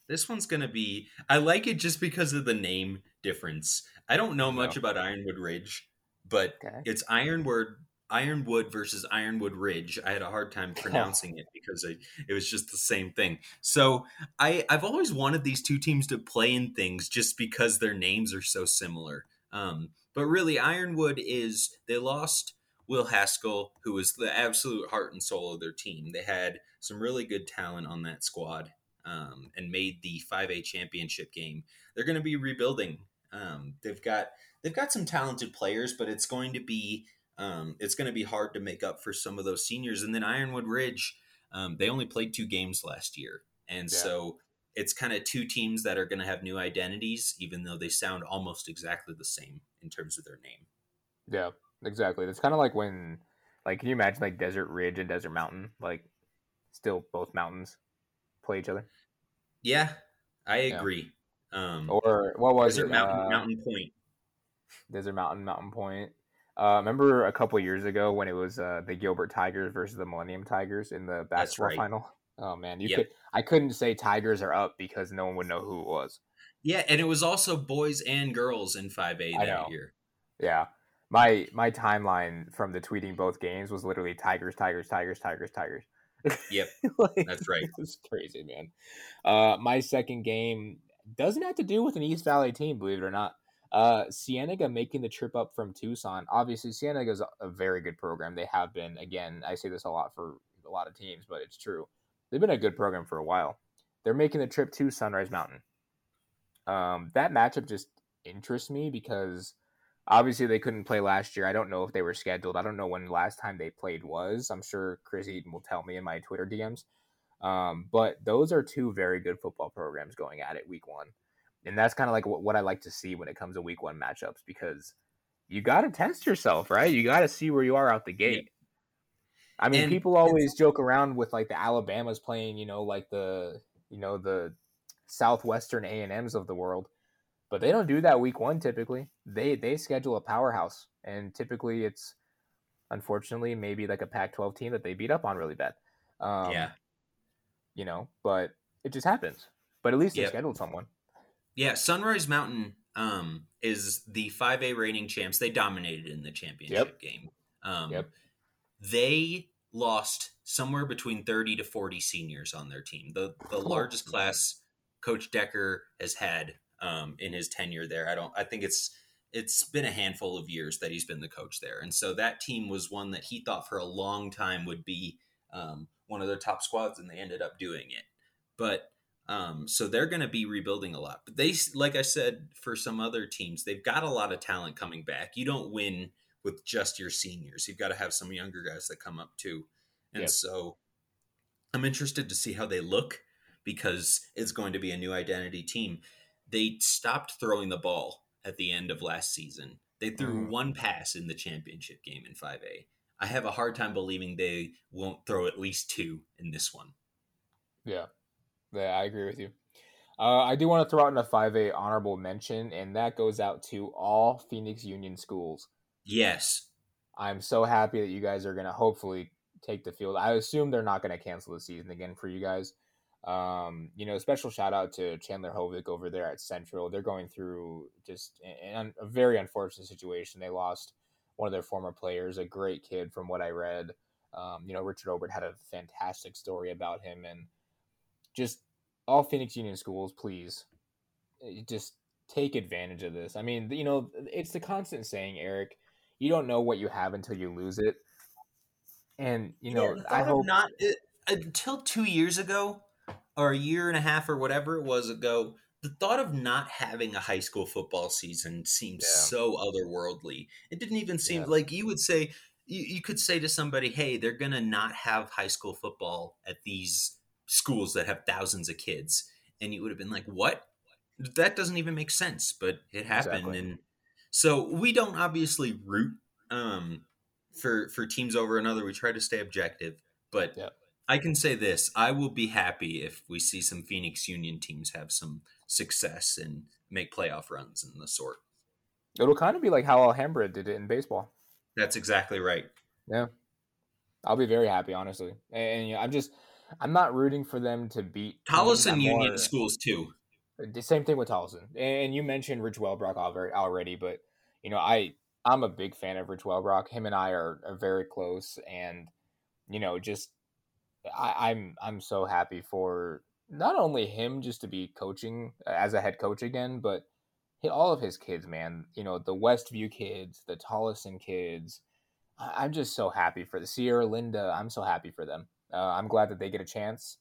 This one's gonna be. I like it just because of the name difference. I don't know much no. about Ironwood Ridge, but okay. it's Ironwood Ironwood versus Ironwood Ridge. I had a hard time pronouncing it because I, it was just the same thing. So I I've always wanted these two teams to play in things just because their names are so similar. Um, but really, Ironwood is they lost Will Haskell, who was the absolute heart and soul of their team. They had some really good talent on that squad um, and made the 5A championship game. They're going to be rebuilding. Um, they've got they've got some talented players, but it's going to be um, it's going to be hard to make up for some of those seniors. And then Ironwood Ridge, um, they only played two games last year, and yeah. so it's kind of two teams that are going to have new identities, even though they sound almost exactly the same in terms of their name. Yeah, exactly. It's kind of like when, like, can you imagine like Desert Ridge and Desert Mountain, like, still both mountains play each other? Yeah, I agree. Yeah. Um, or what was Desert it? Mountain, uh, Mountain Point. Desert Mountain, Mountain Point. Uh, remember a couple years ago when it was uh, the Gilbert Tigers versus the Millennium Tigers in the basketball right. final? Oh man, you yep. could I couldn't say Tigers are up because no one would know who it was. Yeah, and it was also boys and girls in 5A that year. Yeah. My my timeline from the tweeting both games was literally Tigers, Tigers, Tigers, Tigers, Tigers. Yep, like, that's right. It's crazy, man. Uh, my second game doesn't have to do with an East Valley team, believe it or not. Uh, Cienega making the trip up from Tucson. Obviously, Cienega is a, very good program. They have been. Again, I say this a lot for a lot of teams, but it's true. They've been a good program for a while. They're making the trip to Sunrise Mountain. Um, that matchup just interests me because Obviously, they couldn't play last year. I don't know if they were scheduled. I don't know when last time they played was. I'm sure Chris Eaton will tell me in my Twitter DMs. Um, but those are two very good football programs going at it week one. And that's kind of like what, what I like to see when it comes to week one matchups because you got to test yourself, right? You got to see where you are out the gate. I mean, and people always joke around with like the Alabamas playing, you know, like the, you know, the Southwestern A&Ms of the world but they don't do that week one typically. They they schedule a powerhouse, and typically it's unfortunately maybe like a Pac-12 team that they beat up on really bad. Um, yeah, you know, but it just happens. But at least yep. they scheduled someone. Yeah, Sunrise Mountain um, is the 5A reigning champs. They dominated in the championship yep. game. Um, yep. They lost somewhere between 30 to 40 seniors on their team. The the largest class Coach Decker has had um, in his tenure there. I don't. I think it's it's been a handful of years that he's been the coach there, and so that team was one that he thought for a long time would be um, one of their top squads, and they ended up doing it. But um, so they're going to be rebuilding a lot. But they, like I said, for some other teams, they've got a lot of talent coming back. You don't win with just your seniors. You've got to have some younger guys that come up too. And yep. so I'm interested to see how they look because it's going to be a new identity team they stopped throwing the ball at the end of last season. They threw mm. one pass in the championship game in 5A. I have a hard time believing they won't throw at least two in this one. Yeah, yeah, I agree with you. Uh, I do want to throw out in a 5A honorable mention, and that goes out to all Phoenix Union schools. Yes. I'm so happy that you guys are going to hopefully take the field. I assume they're not going to cancel the season again for you guys. Um, you know, special shout out to Chandler Hovick over there at Central. They're going through just a, a very unfortunate situation. They lost one of their former players, a great kid from what I read. Um, you know, Richard Obert had a fantastic story about him, and just all Phoenix Union schools, please, eh, just take advantage of this. I mean, you know, it's the constant saying, Eric, you don't know what you have until you lose it. And you know, Yeah, I hope not it, until two years ago, or a year and a half, or whatever it was ago. The thought of not having a high school football season seemed Yeah. so otherworldly. It didn't even seem Yeah. like you would say you, you could say to somebody, "Hey, they're gonna not have high school football at these schools that have thousands of kids," and you would have been like, "What? That doesn't even make sense." But it happened, Exactly. and so we don't obviously root um, for for teams over another. We try to stay objective, but Yep. I can say this: I will be happy if we see some Phoenix Union teams have some success and make playoff runs and the sort. it'll kind of be like how Alhambra did it in baseball. That's exactly right. Yeah, I'll be very happy, honestly. And, and, you know, I'm just, I'm not rooting for them to beat. Tolleson Union schools too. The same thing with Tolleson. And you mentioned Rich Wellbrock alre- already, but you know, I I'm a big fan of Rich Wellbrock. Him and I are, are very close, and you know, just I, I'm I'm so happy for not only him just to be coaching uh, as a head coach again, but he- all of his kids, man. You know, the Westview kids, the Tolleson kids. I'm just so happy for the Sierra Linda. I'm so happy for them. Uh, I'm glad that they get a chance.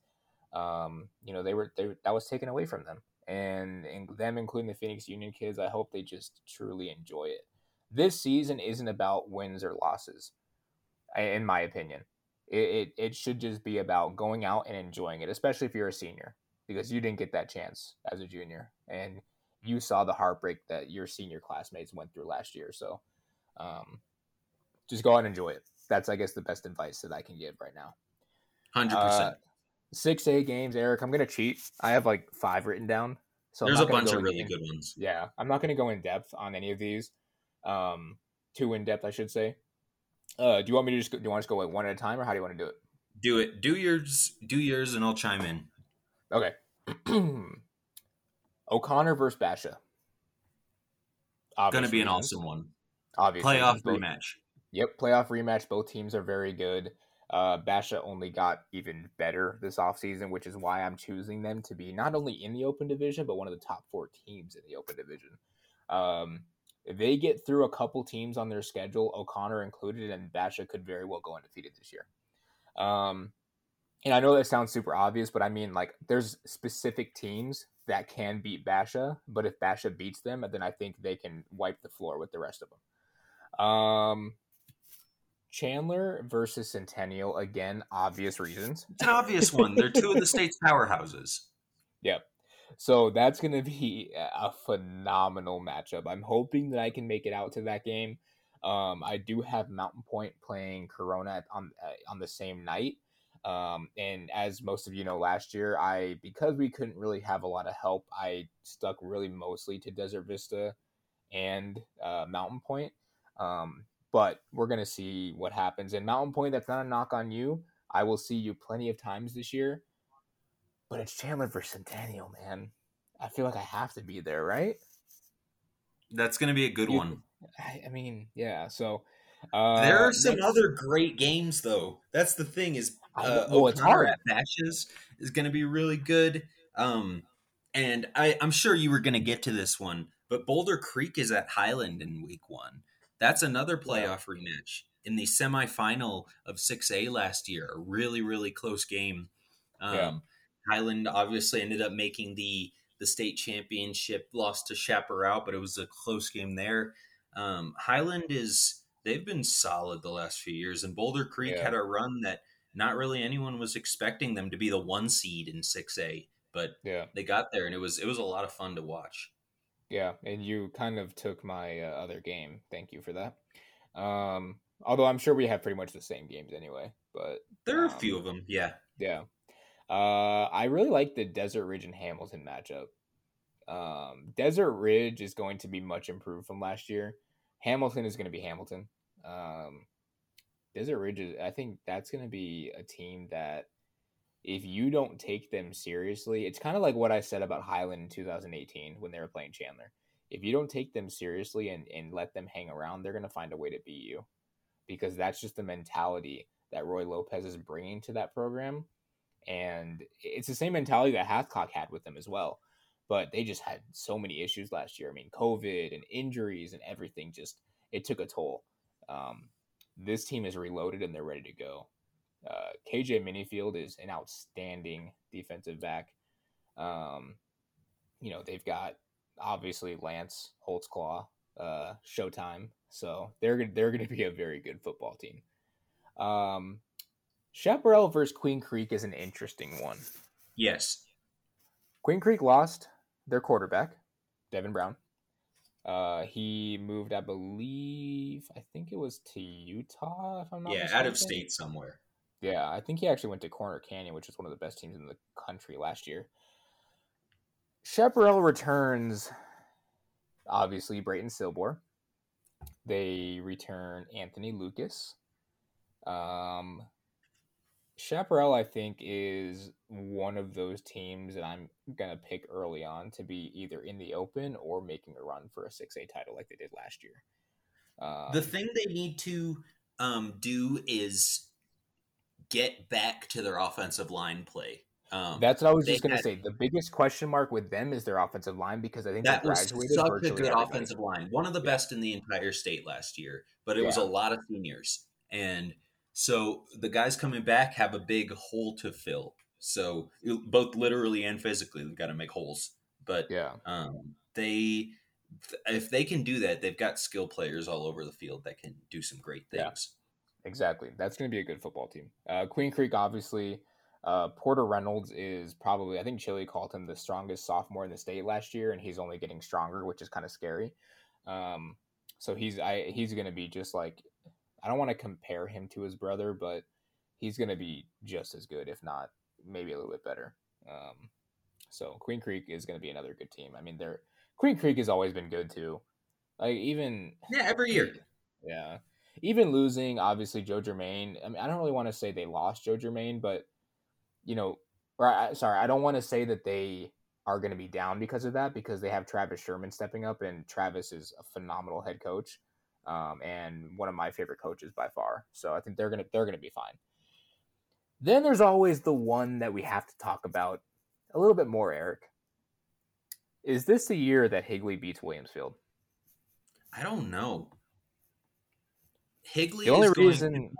Um, you know, they were they, that was taken away from them, and, and them, including the Phoenix Union kids. I hope they just truly enjoy it. This season isn't about wins or losses, in my opinion. It, it it should just be about going out and enjoying it, especially if you're a senior, because you didn't get that chance as a junior, and you saw the heartbreak that your senior classmates went through last year. So, um, just go out and enjoy it. That's, I guess, the best advice that I can give right now. Hundred Uh, percent. Six A games, Eric. I'm gonna cheat. I have like five written down. So There's a bunch of really in- good ones. Yeah, I'm not gonna go in depth on any of these. Um, too in depth, I should say. Uh, do you want me to just go, do you want to just go like one at a time, or how do you want to do it? Do it. Do yours. Do yours, and I'll chime in. Okay. O'Connor versus Basha. Going to be an awesome one. Obviously, Playoff rematch. Yep, playoff rematch. Both teams are very good. Uh, Basha only got even better this offseason, which is why I'm choosing them to be not only in the open division, but one of the top four teams in the open division. Um, if they get through a couple teams on their schedule, O'Connor included, and Basha could very well go undefeated this year. Um, and I know that sounds super obvious, but I mean, like, there's specific teams that can beat Basha, but if Basha beats them, then I think they can wipe the floor with the rest of them. Um, Chandler versus Centennial again, obvious reasons. It's an obvious one. They're two of the state's powerhouses. Yep. So that's going to be a phenomenal matchup. I'm hoping that I can make it out to that game. Um, I do have Mountain Point playing Corona on uh, on the same night. Um, and as most of you know, last year I because we couldn't really have a lot of help, I stuck really mostly to Desert Vista and uh, Mountain Point. Um, but we're gonna see what happens. And Mountain Point, that's not a knock on you. I will see you plenty of times this year. But it's Chandler versus Centennial, man. I feel like I have to be there, right? That's going to be a good You- one. I, I mean, yeah. So uh, there are some next- other great games, though. That's the thing is, uh, well, it's hard. at Bashes is going to be really good. Um, and I, I'm sure you were going to get to this one, but Boulder Creek is at Highland in week one. That's another playoff rematch in the semifinal of 6A last year. A really, really close game. Um, Yeah. Highland obviously ended up making the the state championship, lost to Chaparral, but it was a close game there. Um, Highland is they've been solid the last few years, and Boulder Creek Yeah. had a run that not really anyone was expecting them to be the one seed in 6A, but Yeah, they got there, and it was it was a lot of fun to watch. Yeah. And you kind of took my uh, other game. Thank you for that. Um, although I'm sure we have pretty much the same games anyway. But There are a Um, few of them, yeah. yeah. Uh, I really like the Desert Ridge and Hamilton matchup. Um, Desert Ridge is going to be much improved from last year. Hamilton is going to be Hamilton. Um, Desert Ridge is, I think that's going to be a team that if you don't take them seriously, it's kind of like what I said about Highland in 2018 when they were playing Chandler. If you don't take them seriously and, and let them hang around, they're going to find a way to beat you because that's just the mentality that Roy Lopez is bringing to that program. And it's the same mentality that Hathcock had with them as well. But they just had so many issues last year. I mean, COVID and injuries and everything just, it took a toll. Um, this team is reloaded and they're ready to go. Uh, KJ Minifield is an outstanding defensive back. Um, you know, they've got obviously Lance Holtzclaw, uh, Showtime. So they're they're going to be a very good football team. Um, Chaparral versus Queen Creek is an interesting one. Yes. Queen Creek lost their quarterback, Devin Brown. Uh, he moved, I believe, I think it was to Utah, if I'm not Yeah, mistaken. out of state somewhere. Yeah, I think he actually went to Corner Canyon, which is one of the best teams in the country last year. Chaparral returns, obviously, Brayton Silbor. They return Anthony Lucas. Um, Chaparral, I think, is one of those teams that I'm going to pick early on to be either in the open or making a run for a 6A title like they did last year. Um, The thing they need to um, do is get back to their offensive line play. Um, That's what I was just going to say. The biggest question mark with them is their offensive line because I think that they was graduated such a good offensive line, one of the Yeah. best in the entire state last year. But it was a lot of seniors, and so the guys coming back have a big hole to fill. So both literally and physically, they've got to make holes. But Yeah, um, they, if they can do that, they've got skill players all over the field that can do some great Yeah. things. Exactly. That's going to be a good football team. Uh, Queen Creek, obviously. Uh, Porter Reynolds is probably, I think Chili called him the strongest sophomore in the state last year, and he's only getting stronger, which is kind of scary. Um, so he's I he's going to be just like I don't want to compare him to his brother, but he's going to be just as good, if not maybe a little bit better. Um, so Queen Creek is going to be another good team. I mean, they're Queen Creek has always been good too. Like even Yeah, every year. yeah. Even losing, obviously, Joe Germaine. I mean, I don't really want to say they lost Joe Germaine, but you know, or I, sorry, I don't want to say that they are going to be down because of that because they have Travis Sherman stepping up, and Travis is a phenomenal head coach, um, and one of my favorite coaches by far. So I think they're gonna they're gonna be fine. Then there's always the one that we have to talk about a little bit more, Eric. Is this the year that Higley beats Williams Field? I don't know. Higley The only is going,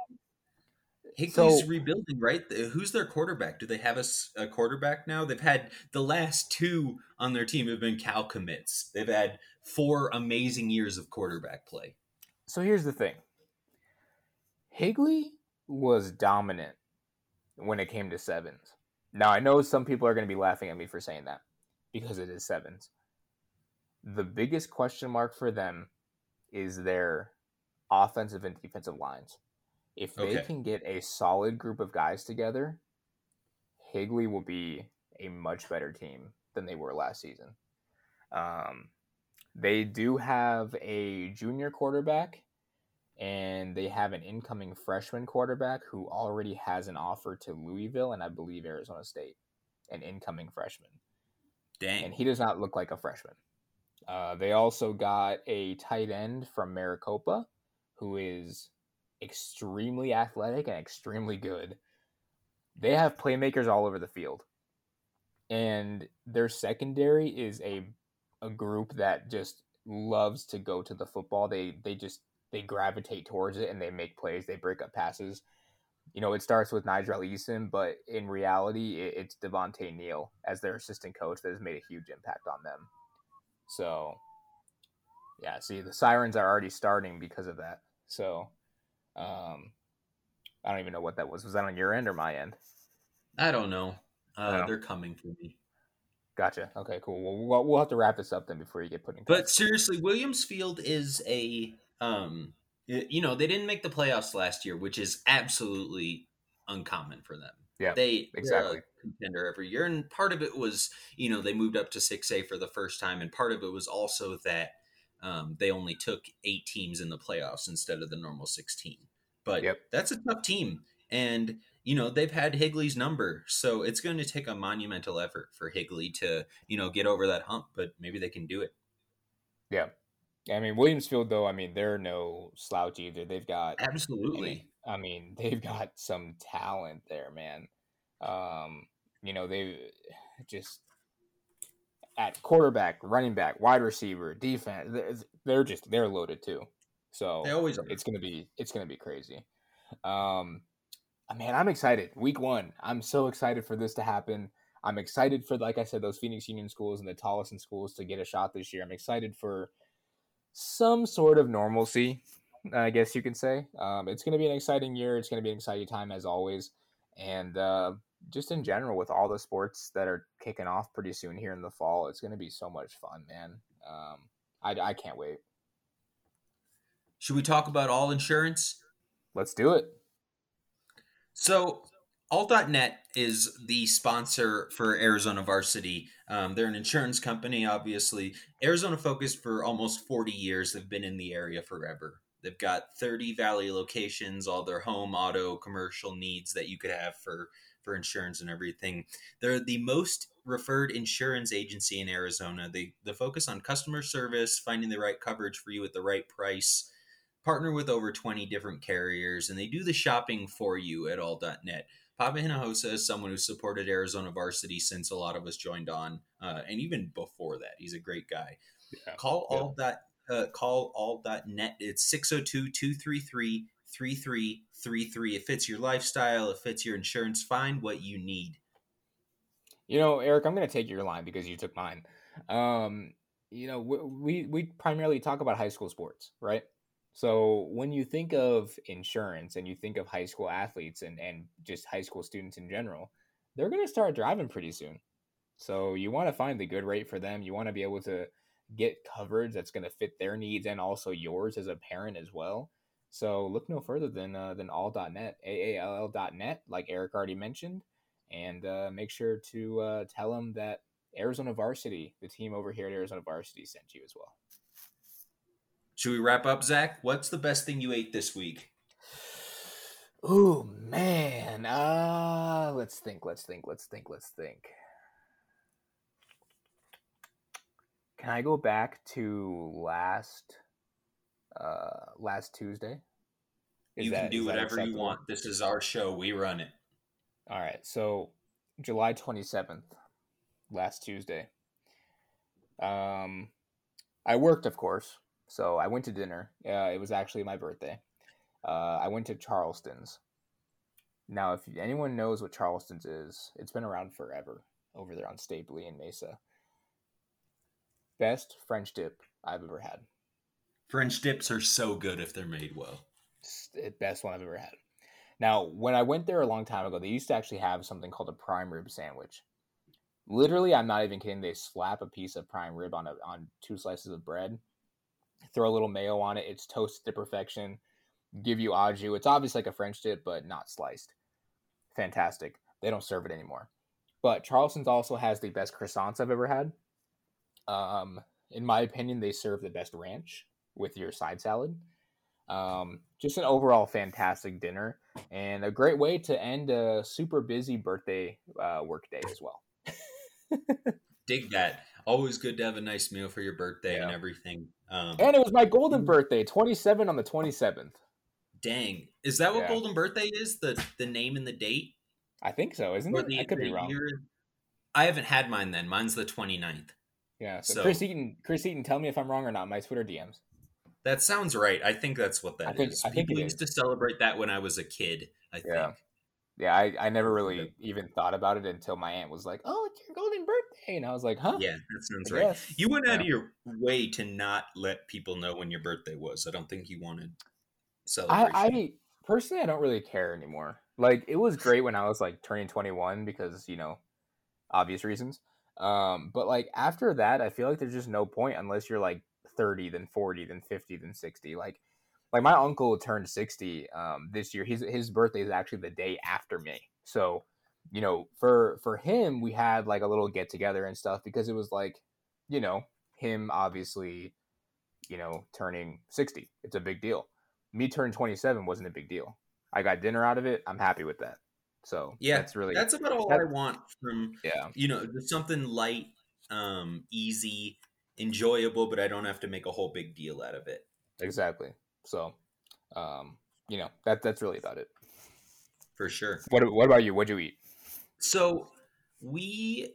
Higley's So- rebuilding, right? Who's their quarterback? Do they have a quarterback now? They've had the last two on their team have been Cal commits. They've had four amazing years of quarterback play. So here's the thing. Higley was dominant when it came to sevens. Now I know some people are going to be laughing at me for saying that because it is sevens. The biggest question mark for them is their offensive and defensive lines. If they Okay. can get a solid group of guys together, Higley will be a much better team than they were last season. Um, they do have a junior quarterback, and they have an incoming freshman quarterback who already has an offer to Louisville and I believe Arizona State, an incoming freshman. Dang. And he does not look like a freshman. Uh, they also got a tight end from Maricopa who is extremely athletic and extremely good. They have playmakers all over the field. And their secondary is a a group that just loves to go to the football. They they just they gravitate towards it and they make plays. They break up passes. You know, it starts with Nigel Eason, but in reality, it, it's Devontae Neal as their assistant coach that has made a huge impact on them. So, yeah, see, the sirens are already starting because of that. So, um, I don't even know what that was. Was that on your end or my end? I don't know. Uh. They're coming for me. Gotcha. Okay, cool. Well, we'll, have to wrap this up then before you get put in. But seriously, Williams Field is a um you know, they didn't make the playoffs last year, which is absolutely uncommon for them. Yeah, They exactly. uh, contender every year. And part of it was, you know, they moved up to 6A for the first time. And part of it was also that um, they only took eight teams in the playoffs instead of the normal 16. But Yep. that's a tough team. And, you know, they've had Higley's number. So it's going to take a monumental effort for Higley to, you know, get over that hump. But maybe they can do it. Yeah. I mean, Williams Field, though, I mean, they're no slouch either. They've got, Absolutely. I mean, they've got some talent there, man. Um, you know, they just at quarterback, running back, wide receiver, defense, they're- just they're loaded too. So They always are. it's gonna be it's gonna be crazy. Um, uh, man, I'm excited. Week one, I'm so excited for this to happen. I'm excited for, like I said, those Phoenix Union schools and the Tolleson schools to get a shot this year. I'm excited for some sort of normalcy, I guess you can say. Um, it's going to be an exciting year. It's going to be an exciting time as always, and uh, just in general with all the sports that are kicking off pretty soon here in the fall, it's going to be so much fun, man. Um, I, I can't wait. Should we talk about all insurance? Let's do it. So, Aall.net is the sponsor for Arizona Varsity. Um, they're an insurance company, obviously. Arizona focused for almost 40 years. They've been in the area forever. They've got 30 Valley locations, all their home, auto, commercial needs that you could have for, for insurance and everything. They're the most referred insurance agency in Arizona. They, they focus on customer service, finding the right coverage for you at the right price partner with over 20 different carriers and they do the shopping for you at aall.net papa hinojosa is someone who supported arizona varsity since a lot of us joined on uh, and even before that he's a great guy Yeah. call Yeah. all dot uh, call aall.net it's 602-233-3333 it fits your lifestyle it fits your insurance find what you need You know, Eric, I'm going to take your line because you took mine. Um, you know, we we primarily talk about high school sports, right? So when you think of insurance and you think of high school athletes and and just high school students in general, they're going to start driving pretty soon. So you want to find the good rate for them. You want to be able to get coverage that's going to fit their needs and also yours as a parent as well. So look no further than uh, than aall.net, A-A-L-L.net, like Eric already mentioned and uh, make sure to uh, tell them that Arizona Varsity, the team over here at Arizona Varsity, sent you as well. should we wrap up zach what's the best thing you ate this week Oh man, uh, let's think, let's think, let's think, let's think. Can I go back to last uh last Tuesday? Is you can that- do whatever you want this is our show we run it All right. So July 27th, last Tuesday. Um, I worked, of course. So I went to dinner. Uh, it was actually my birthday. Uh, I went to Charleston's. Now, if anyone knows what Charleston's is, it's been around forever over there on Stapley and Mesa. Best French dip I've ever had. French dips are so good if they're made well It's the best one I've ever had. Now, when I went there a long time ago, they used to actually have something called a prime rib sandwich. Literally, I'm not even kidding. They slap a piece of prime rib on a, on two slices of bread, throw a little mayo on it. It's toasted to perfection. Give you au jus. It's obviously like a French dip, but not sliced. Fantastic. They don't serve it anymore. But Charleston's also has the best croissants I've ever had. Um, in my opinion, they serve the best ranch with your side salad. Um, just an overall fantastic dinner and a great way to end a super busy birthday uh, work day as well. dig that. Always good to have a nice meal for your birthday and everything. Um, And it was my golden birthday, 27 on the 27th. dang, is that what Yeah. Golden Birthday is? The the name and the date? I think so, isn't Or it? the, I could be wrong. year? I haven't had mine then. Mine's the 29th. Yeah. So, So- Chris Eaton, Chris Eaton, tell me if I'm wrong or not. My Twitter DMs. That sounds right. I think that's what that is. I think- I think People used is. to celebrate that when I was a kid. I think. Yeah. Yeah, I, I never really even thought about it until my aunt was like, "Oh, it's your golden birthday," and I was like, "Huh?" Yeah, that sounds I right. guess. You went out of your way to not let people know when your birthday was. I don't think you wanted celebration. I, I personally I don't really care anymore. Like it was great when I was like turning 21 because, you know, obvious reasons. Um, but like after that, I feel like there's just no point unless you're like 30, then 40, then 50, then 60. Like like my uncle turned 60 um this year. His his birthday is actually the day after me. So you know, for for him, we had like a little get together and stuff because it was like, you know, him obviously, you know, turning 60. It's a big deal. Me turning 27 wasn't a big deal. I got dinner out of it. I'm happy with that. So Yeah, that's really That's about all I want from yeah, you know just something light, um, easy, enjoyable, but I don't have to make a whole big deal out of it. exactly. So, um, you know, that that's really about it. For sure. What what about you? What'd you eat? So we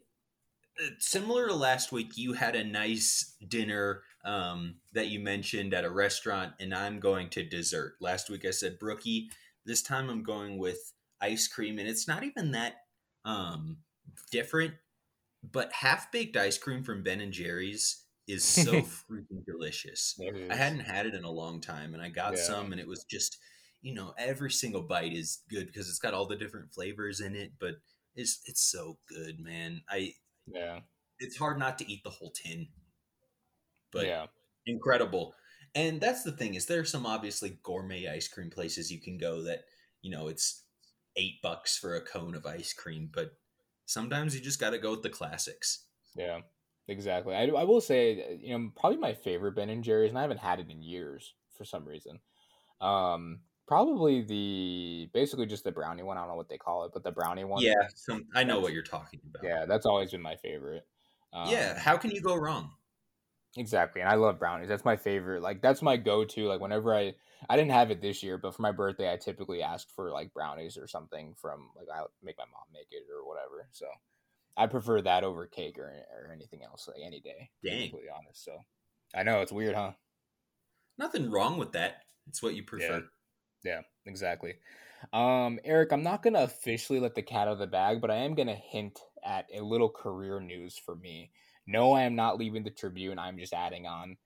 uh, similar to last week, you had a nice dinner um, that you mentioned at a restaurant, and I'm going to dessert. Last week I said brookie. This time I'm going with ice cream, and it's not even that um, different. But half baked ice cream from Ben and Jerry's is so freaking delicious. I hadn't had it in a long time, and I got Yeah. some, and it was just, you know, every single bite is good because it's got all the different flavors in it. But it's it's so good, man. I Yeah, it's hard not to eat the whole tin, but yeah, incredible. And that's the thing is there are some obviously gourmet ice cream places you can go that you know it's eight bucks for a cone of ice cream, but sometimes you just got to go with the classics. yeah. Exactly. I, I will say, you know, probably my favorite Ben and Jerry's, and I haven't had it in years for some reason. Um, probably the basically just the brownie one. I don't know what they call it, but the brownie one. Yeah, some I know what you're talking about. yeah, that's always been my favorite. Um, yeah. How can you go wrong? Exactly, and I love brownies. That's my favorite. Like that's my go-to. Like whenever I I didn't have it this year, but for my birthday, I typically ask for like brownies or something from like I make my mom make it or whatever. So I prefer that over cake or or anything else like any day. Dang. To be honest. So I know it's weird, huh? Nothing wrong with that. It's what you prefer. Yeah, exactly. Um, Eric, I'm not gonna officially let the cat out of the bag, but I am gonna hint at a little career news for me. No, I am not leaving the Tribune. I'm just adding on.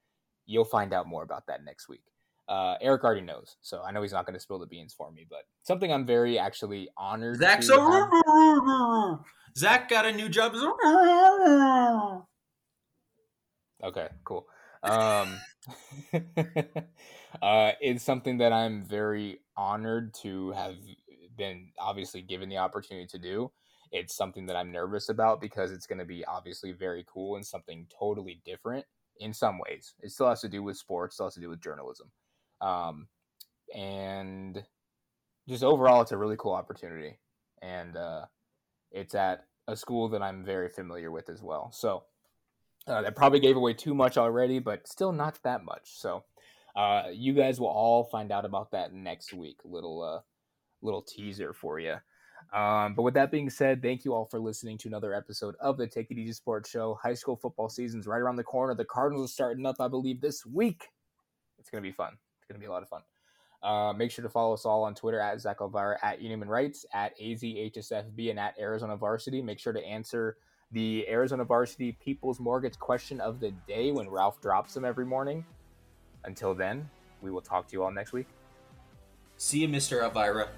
You'll find out more about that next week. Uh, Eric already knows, so I know he's not going to spill the beans for me. But something I'm very actually honored. Zach's to have- a Zach got a new job. Okay, cool. Um, uh, it's something that I'm very honored to have been obviously given the opportunity to do. It's something that I'm nervous about because it's going to be obviously very cool and something totally different in some ways. It still has to do with sports, still has to do with journalism. Um, and just overall, it's a really cool opportunity. And uh, it's at a school that I'm very familiar with as well. So, uh, that probably gave away too much already, but still not that much. So, uh, you guys will all find out about that next week. Little, uh, little teaser for you. Um, but with that being said, thank you all for listening to another episode of the Take It Easy Sports Show. High school football season's right around the corner. The Cardinals are starting up, I believe, this week. It's gonna be fun. It's gonna be a lot of fun. Uh, make sure to follow us all on Twitter at Zach Alvira, at Uniman Rights, at AZHSFB, and at Arizona Varsity. Make sure to answer the Arizona Varsity People's Mortgage question of the day when Ralph drops them every morning. Until then, we will talk to you all next week. See you, Mr. Alvira.